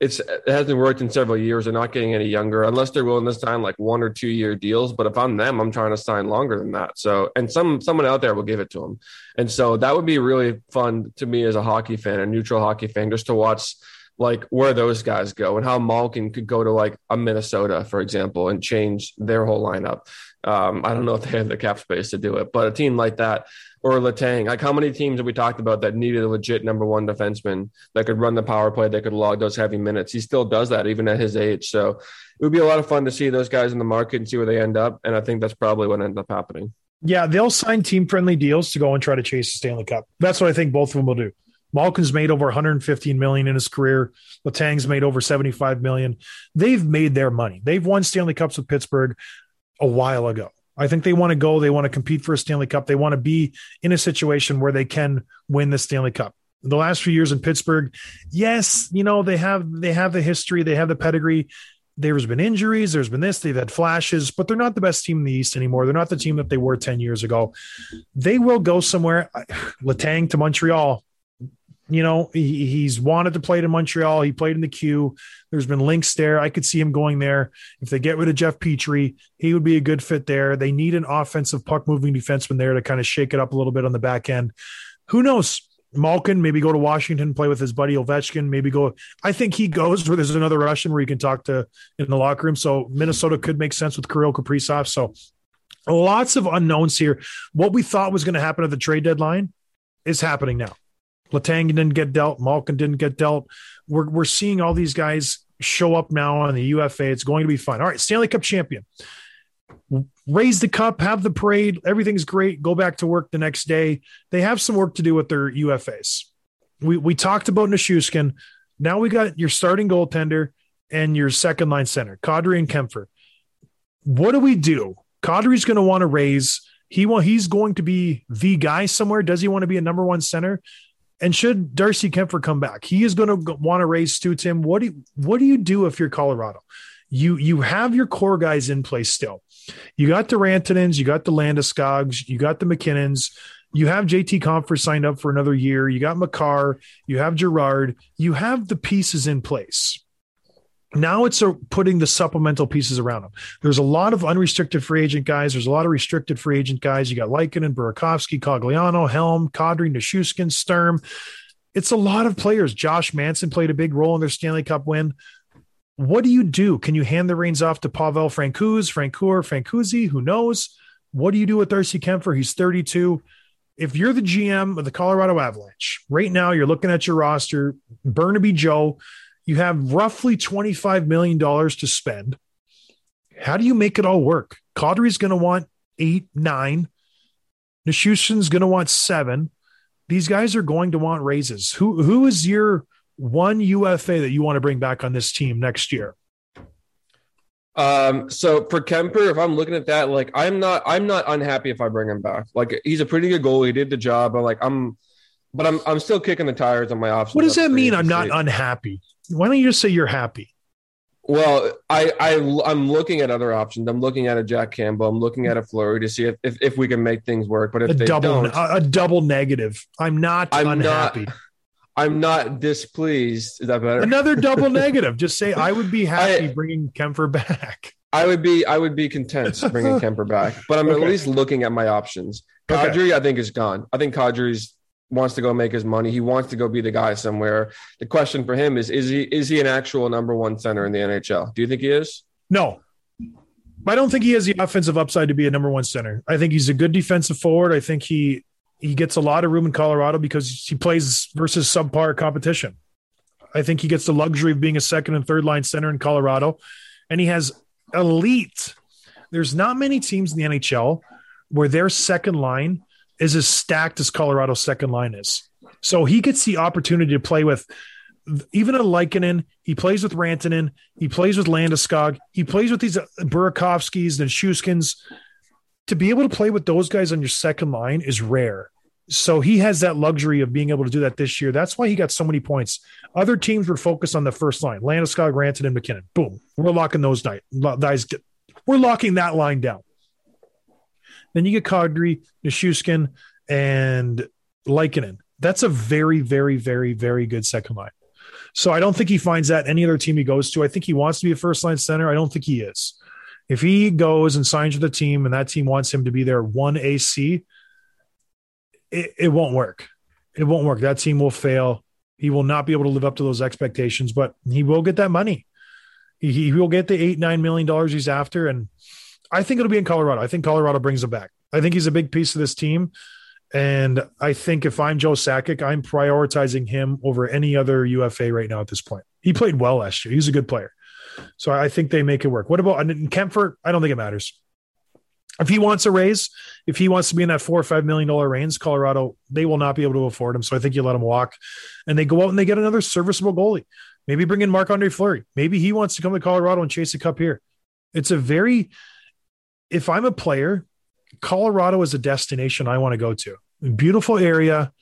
it's it hasn't worked in several years. They're not getting any younger unless they're willing to sign like one or two year deals. But if I'm them, I'm trying to sign longer than that. So and some someone out there will give it to them. And so that would be really fun to me as a hockey fan, a neutral hockey fan, just to watch like where those guys go and how Malkin could go to like a Minnesota, for example, and change their whole lineup. Um, I don't know if they have the cap space to do it, but a team like that or Letang, like how many teams have we talked about that needed a legit number one defenseman that could run the power play, that could log those heavy minutes? He still does that even at his age. So it would be a lot of fun to see those guys in the market and see where they end up. And I think that's probably what ends up happening. Yeah, they'll sign team friendly deals to go and try to chase the Stanley Cup. That's what I think both of them will do. Malkin's made over 115 million in his career. Letang's made over 75 million. They've made their money. They've won Stanley Cups with Pittsburgh a while ago. I think they want to go. They want to compete for a Stanley Cup. They want to be in a situation where they can win the Stanley Cup. The last few years in Pittsburgh, yes, you know they have they have the history, they have the pedigree. There's been injuries, there's been this, they've had flashes, but they're not the best team in the East anymore. They're not the team that they were 10 years ago. They will go somewhere. Letang to Montreal. You know, he, he's wanted to play in Montreal. He played in the Q. There's been links there. I could see him going there. If they get rid of Jeff Petry, he would be a good fit there. They need an offensive puck moving defenseman there to kind of shake it up a little bit on the back end. Who knows? Malkin, maybe go to Washington, play with his buddy Ovechkin, maybe go. I think he goes where there's another Russian where you can talk to in the locker room. So Minnesota could make sense with Kirill Kaprizov. So lots of unknowns here. What we thought was going to happen at the trade deadline is happening now. Letang didn't get dealt. Malkin didn't get dealt. We're, we're seeing all these guys show up now on the UFA. It's going to be fun. All right, Stanley Cup champion. Raise the cup, have the parade. Everything's great. Go back to work the next day. They have some work to do with their UFAs. We we talked about Nichushkin. Now we got your starting goaltender and your second line center, Kadri and Kuemper. What do we do? Kadri's going to want to raise. He want, he's going to be the guy somewhere. Does he want to be a number one center? And should Darcy Kuemper come back, he is going to want to raise Stu Tim. What do you, what do you do if you're Colorado? You you have your core guys in place still. You got the Rantanens, you got the Landeskog's, you got the MacKinnons, you have JT Compher signed up for another year. You got Makar, you have Girard, you have the pieces in place. Now it's a, putting the supplemental pieces around them. There's a lot of unrestricted free agent guys. There's a lot of restricted free agent guys. You got Lehkonen, Burakovsky, Cogliano, Helm, Kadri, Nichushkin, Sturm. It's a lot of players. Josh Manson played a big role in their Stanley Cup win. What do you do? Can you hand the reins off to Pavel Francouz, Francoeur, Francuzi? Who knows? What do you do with Darcy Kuemper? He's 32. If you're the GM of the Colorado Avalanche, right now you're looking at your roster, Burnaby Joe, you have roughly $25 million to spend. How do you make it all work? Kadri's going to want eight, nine. Nichushkin's going to want seven. These guys are going to want raises. Who who is your one UFA that you want to bring back on this team next year? Um, so for Kuemper, if I'm looking at that, like I'm not, I'm not unhappy if I bring him back. Like he's a pretty good goalie, he did the job. But like I'm, but I'm, I'm still kicking the tires on my options. What does that mean? I'm not unhappy. Why don't you just say you're happy? Well, I, I, I'm looking at other options. I'm looking at a Jack Campbell. I'm looking at a Fleury to see if, if, if we can make things work. But if A they double, don't, a, a double negative. I'm not I'm unhappy. not. I'm not displeased. Is that better? Another double negative. Just say I would be happy I- bringing Kuemper back. I would be I would be content bringing Kuemper back, but I'm Okay. at least looking at my options. Okay. I think, is gone. I think Kadri's wants to go make his money. He wants to go be the guy somewhere. The question for him is: is he is he an actual number one center in the NHL? Do you think he is? No, I don't think he has the offensive upside to be a number one center. I think he's a good defensive forward. I think he he gets a lot of room in Colorado because he plays versus subpar competition. I think he gets the luxury of being a second and third line center in Colorado, and he has elite. There's not many teams in the NHL where their second line is as stacked as Colorado's second line is. So he gets the opportunity to play with even a Lehkonen. He plays with Rantanen. He plays with Landeskog. He plays with these uh, Burakovskis and Shuskins. To be able to play with those guys on your second line is rare. So he has that luxury of being able to do that this year. That's why he got so many points. Other teams were focused on the first line: Landeskog, Rantanen, MacKinnon. Boom, we're locking those guys we're locking that line down. Then you get Kadri, Nichushkin, and Lehkonen. That's a very, very, very, very good second line. So I don't think he finds that any other team he goes to. I think he wants to be a first line center. I don't think he is. If he goes and signs with a team and that team wants him to be their one AC, it, it won't work. It won't work. That team will fail. He will not be able to live up to those expectations, but he will get that money. He, he will get the eight, nine million dollars he's after. And I think it'll be in Colorado. I think Colorado brings him back. I think he's a big piece of this team. And I think if I'm Joe Sakic, I'm prioritizing him over any other UFA right now at this point. He played well last year. He's a good player. So I think they make it work. What about and Kuemper? I don't think it matters. If he wants a raise, if he wants to be in that four or five million dollar range, Colorado, they will not be able to afford him. So I think you let him walk and they go out and they get another serviceable goalie. Maybe bring in Marc Andre Fleury. Maybe he wants to come to Colorado and chase a cup here. It's a very, if I'm a player, Colorado is a destination I want to go to. Beautiful area,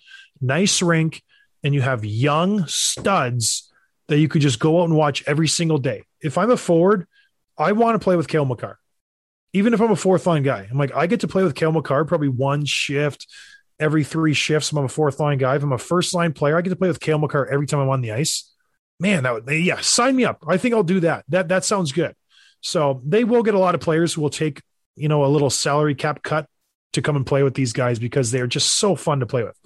nice rink, and you have young studs that you could just go out and watch every single day. If I'm a forward, I want to play with Cale Makar. Even if I'm a fourth line guy, I'm like, I get to play with Cale Makar probably one shift every three shifts. I'm a fourth line guy. If I'm a first line player, I get to play with Cale Makar every time I'm on the ice. Man, that would, yeah, sign me up. I think I'll do that. That that sounds good. So they will get a lot of players who will take, you know, a little salary cap cut to come and play with these guys because they're just so fun to play with.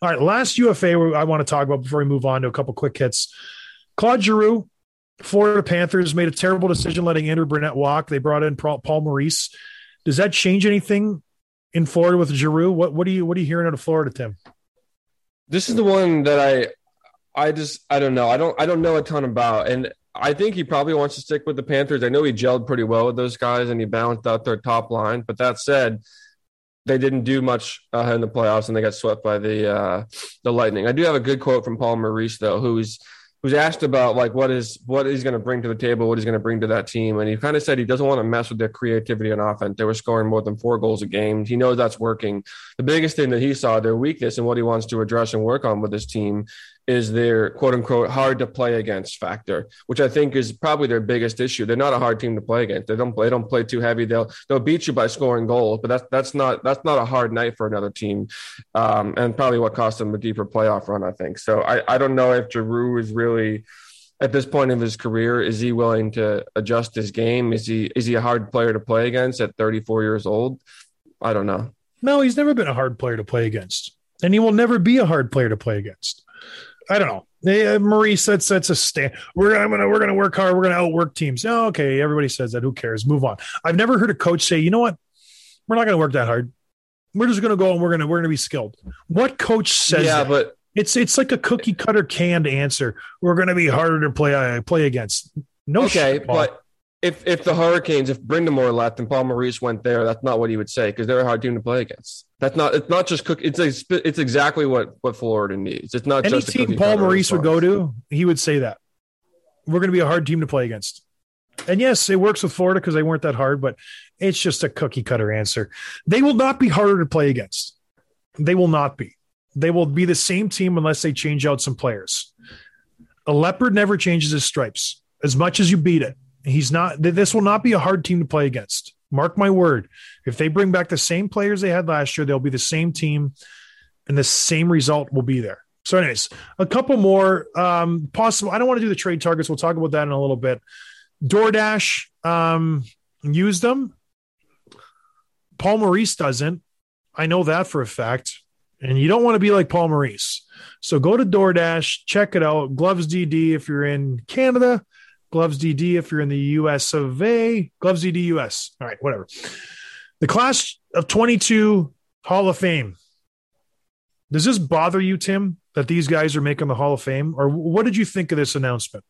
All right, last UFA I want to talk about before we move on to a couple quick hits. Claude Giroux, Florida Panthers made a terrible decision letting Andrew Brunette walk. They brought in Paul Maurice. Does that change anything in Florida with Giroux? What what are you what are you hearing out of Florida, Tim? This is the one that I I just I don't know. I don't I don't know a ton about. And I think he probably wants to stick with the Panthers. I know he gelled pretty well with those guys and he balanced out their top line. But that said, they didn't do much uh, in the playoffs and they got swept by the uh, the Lightning. I do have a good quote from Paul Maurice though, who's who's asked about like what is what he's going to bring to the table, what he's going to bring to that team, and he kind of said he doesn't want to mess with their creativity on offense. They were scoring more than four goals a game. He knows that's working. The biggest thing that he saw their weakness and what he wants to address and work on with his team is their quote unquote hard to play against factor, which I think is probably their biggest issue. They're not a hard team to play against. They don't play, they don't play too heavy. They'll they'll beat you by scoring goals, but that's that's not that's not a hard night for another team, um, and probably what cost them a deeper playoff run. I think so. I I don't know if Giroux is really at this point of his career is he willing to adjust his game is he is he a hard player to play against at 34 years old i don't know No, he's never been a hard player to play against, and he will never be a hard player to play against. I don't know. They, uh, Maurice sets a stand. We're I'm gonna we're gonna work hard. We're gonna outwork teams. Oh, okay, everybody says that. Who cares? Move on. I've never heard a coach say, you know what, we're not gonna work that hard. We're just gonna go and we're gonna we're gonna be skilled. What coach says? yeah that? but it's it's like a cookie cutter canned answer. We're gonna be harder to play uh, play against. No okay but if if the hurricanes if Brind'Amour left and paul maurice went there that's not what he would say because they're a hard team to play against that's not it's not just cook it's a, it's exactly what what florida needs it's not any just a team Paul Maurice would go to, he would say that we're going to be a hard team to play against. And yes, it works with Florida because they weren't that hard, but it's just a cookie cutter answer. They will not be harder to play against. They will not be. They will be the same team unless they change out some players. A leopard never changes his stripes as much as you beat it. He's not, this will not be a hard team to play against. Mark my word. If they bring back the same players they had last year, they'll be the same team and the same result will be there. So, anyways, a couple more um, possible. I don't want to do the trade targets. We'll talk about that in a little bit. DoorDash um, used them. Paul Maurice doesn't. I know that for a fact. And you don't want to be like Paul Maurice. So go to DoorDash, check it out. Gloves DD if you're in Canada, Gloves DD if you're in the US of A, Gloves DD US. All right, whatever. The class of 22 Hall of Fame. Does this bother you, Tim, that these guys are making the Hall of Fame? Or what did you think of this announcement?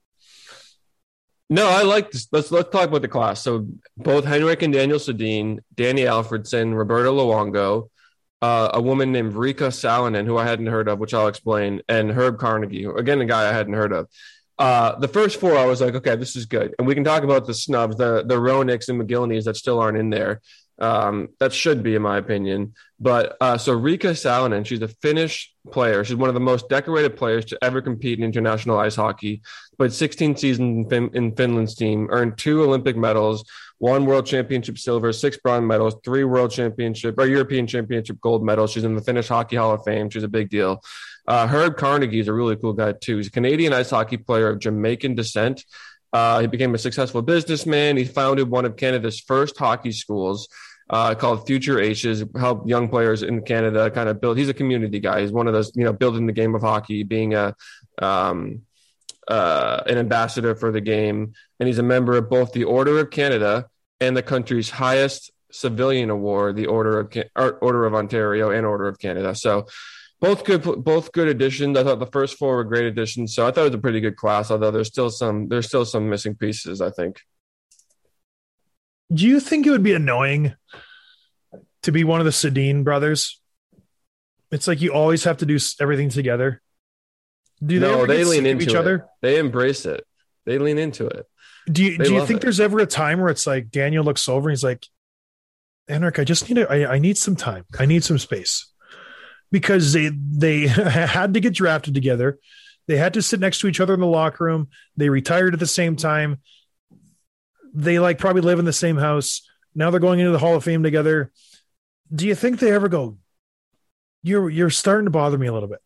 No, I like this. Let's let's talk about the class. So both Henrik and Daniel Sedin, Danny Alfredsson, Roberto Luongo, uh, a woman named Riikka Sallinen, who I hadn't heard of, which I'll explain, and Herb Carnegie, again, a guy I hadn't heard of. Uh, the first four, I was like, okay, this is good, and we can talk about the snubs, the the Roenicks and Mogilnys that still aren't in there. Um, that should be, in my opinion. But uh, so Riikka Sallinen, she's a Finnish player. She's one of the most decorated players to ever compete in international ice hockey. Played 16 seasons in, fin- in Finland's team, earned two Olympic medals, one world championship silver, six bronze medals, three world championship or European championship gold medals. She's in the Finnish Hockey Hall of Fame. She's a big deal. Uh, Herb Carnegie is a really cool guy too. He's a Canadian ice hockey player of Jamaican descent. Uh, he became a successful businessman. He founded one of Canada's first hockey schools uh, called Future Aces, help young players in Canada kind of build. He's a community guy. He's one of those, you know, building the game of hockey, being a um, uh, an ambassador for the game, and he's a member of both the Order of Canada and the country's highest civilian award, the Order of Can- Order of Ontario and Order of Canada. So both good both good additions. I thought the first four were great additions, so I thought it was a pretty good class. Although there's still some there's still some missing pieces. I think. Do you think it would be annoying to be one of the Sedin brothers? It's like you always have to do everything together. Do they, no, they lean into each it. other? They embrace it. They lean into it. Do you They do you think it. there's ever a time where it's like Daniel looks over and he's like, Henrik, I just need a, I, I need some time. I need some space. Because they they had to get drafted together. They had to sit next to each other in the locker room. They retired at the same time. They like probably live in the same house. Now they're going into the Hall of Fame together. Do you think they ever go, You're you're starting to bother me a little bit?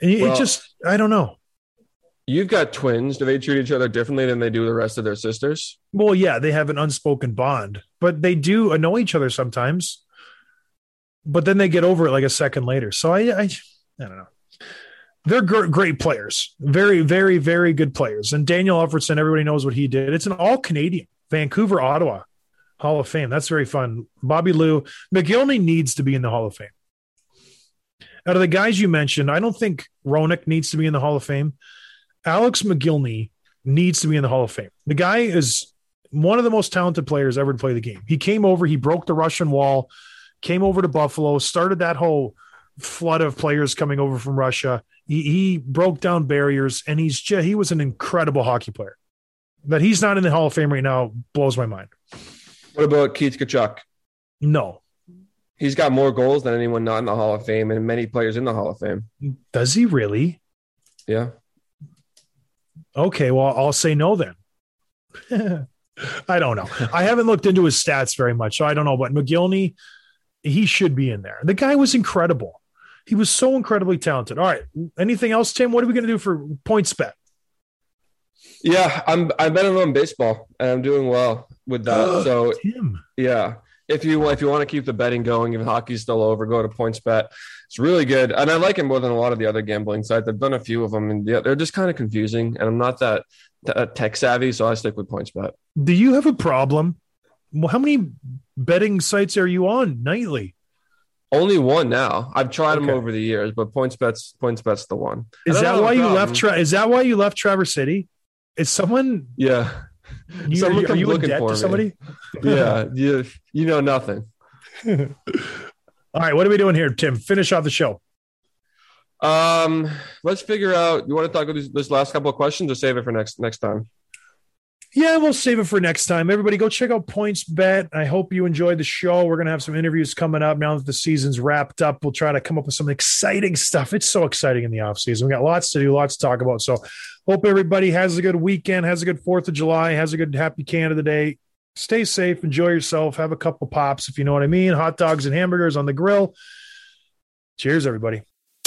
And it Well- just I don't know. You've got twins. Do they treat each other differently than they do the rest of their sisters? Well, yeah, they have an unspoken bond, but they do annoy each other sometimes. But then they get over it like a second later. So I, I, I don't know. They're gr- great players, very, very, very good players. And Daniel Alfredsson, everybody knows what he did. It's an all Canadian, Vancouver, Ottawa Hall of Fame. That's very fun. Bobby Lou Mogilny needs to be in the Hall of Fame. Out of the guys you mentioned, I don't think Roenick needs to be in the Hall of Fame. Alex Mogilny needs to be in the Hall of Fame. The guy is one of the most talented players ever to play the game. He came over, he broke the Russian wall, came over to Buffalo, started that whole flood of players coming over from Russia. He, he broke down barriers, and he's just, he was an incredible hockey player. That he's not in the Hall of Fame right now blows my mind. What about Keith Tkachuk? No, He's got more goals than anyone not in the Hall of Fame, and many players in the Hall of Fame. does he really? Yeah. Okay, well, I'll say no then. I don't know. I haven't looked into his stats very much, so I don't know. But Mogilny, he should be in there. The guy was incredible. He was so incredibly talented. All right. Anything else, Tim? What are we going to do for points bet? Yeah, I'm. I'm betting on baseball, and I'm doing well with that. so Tim. yeah, if you if you want to keep the betting going, if hockey's still over, go to points bet. It's really good, and I like it more than a lot of the other gambling sites. I've done a few of them, and yeah, they're just kind of confusing, and I'm not that uh, tech savvy, so I stick with points bet. Do you have a problem? Well, how many betting sites are you on nightly? Only one now. I've tried them over the years, but points bets points bet's the one. Is that why you problem. left? Tra- is that why you left Traverse City? Is someone Yeah, you, are you in looking debt for somebody? yeah, you you know nothing. All right, what are we doing here, Tim? Finish off the show. Um, let's figure out. You want to talk about these, this last couple of questions, or save it for next next time? Yeah, we'll save it for next time. Everybody, go check out Points Bet. I hope you enjoyed the show. We're going to have some interviews coming up now that the season's wrapped up. We'll try to come up with some exciting stuff. It's so exciting in the off season. We got lots to do, lots to talk about. So, hope everybody has a good weekend, has a good Fourth of July, has a good Happy Canada Day. Stay safe, enjoy yourself, have a couple pops if you know what I mean. Hot dogs and hamburgers on the grill. Cheers, everybody.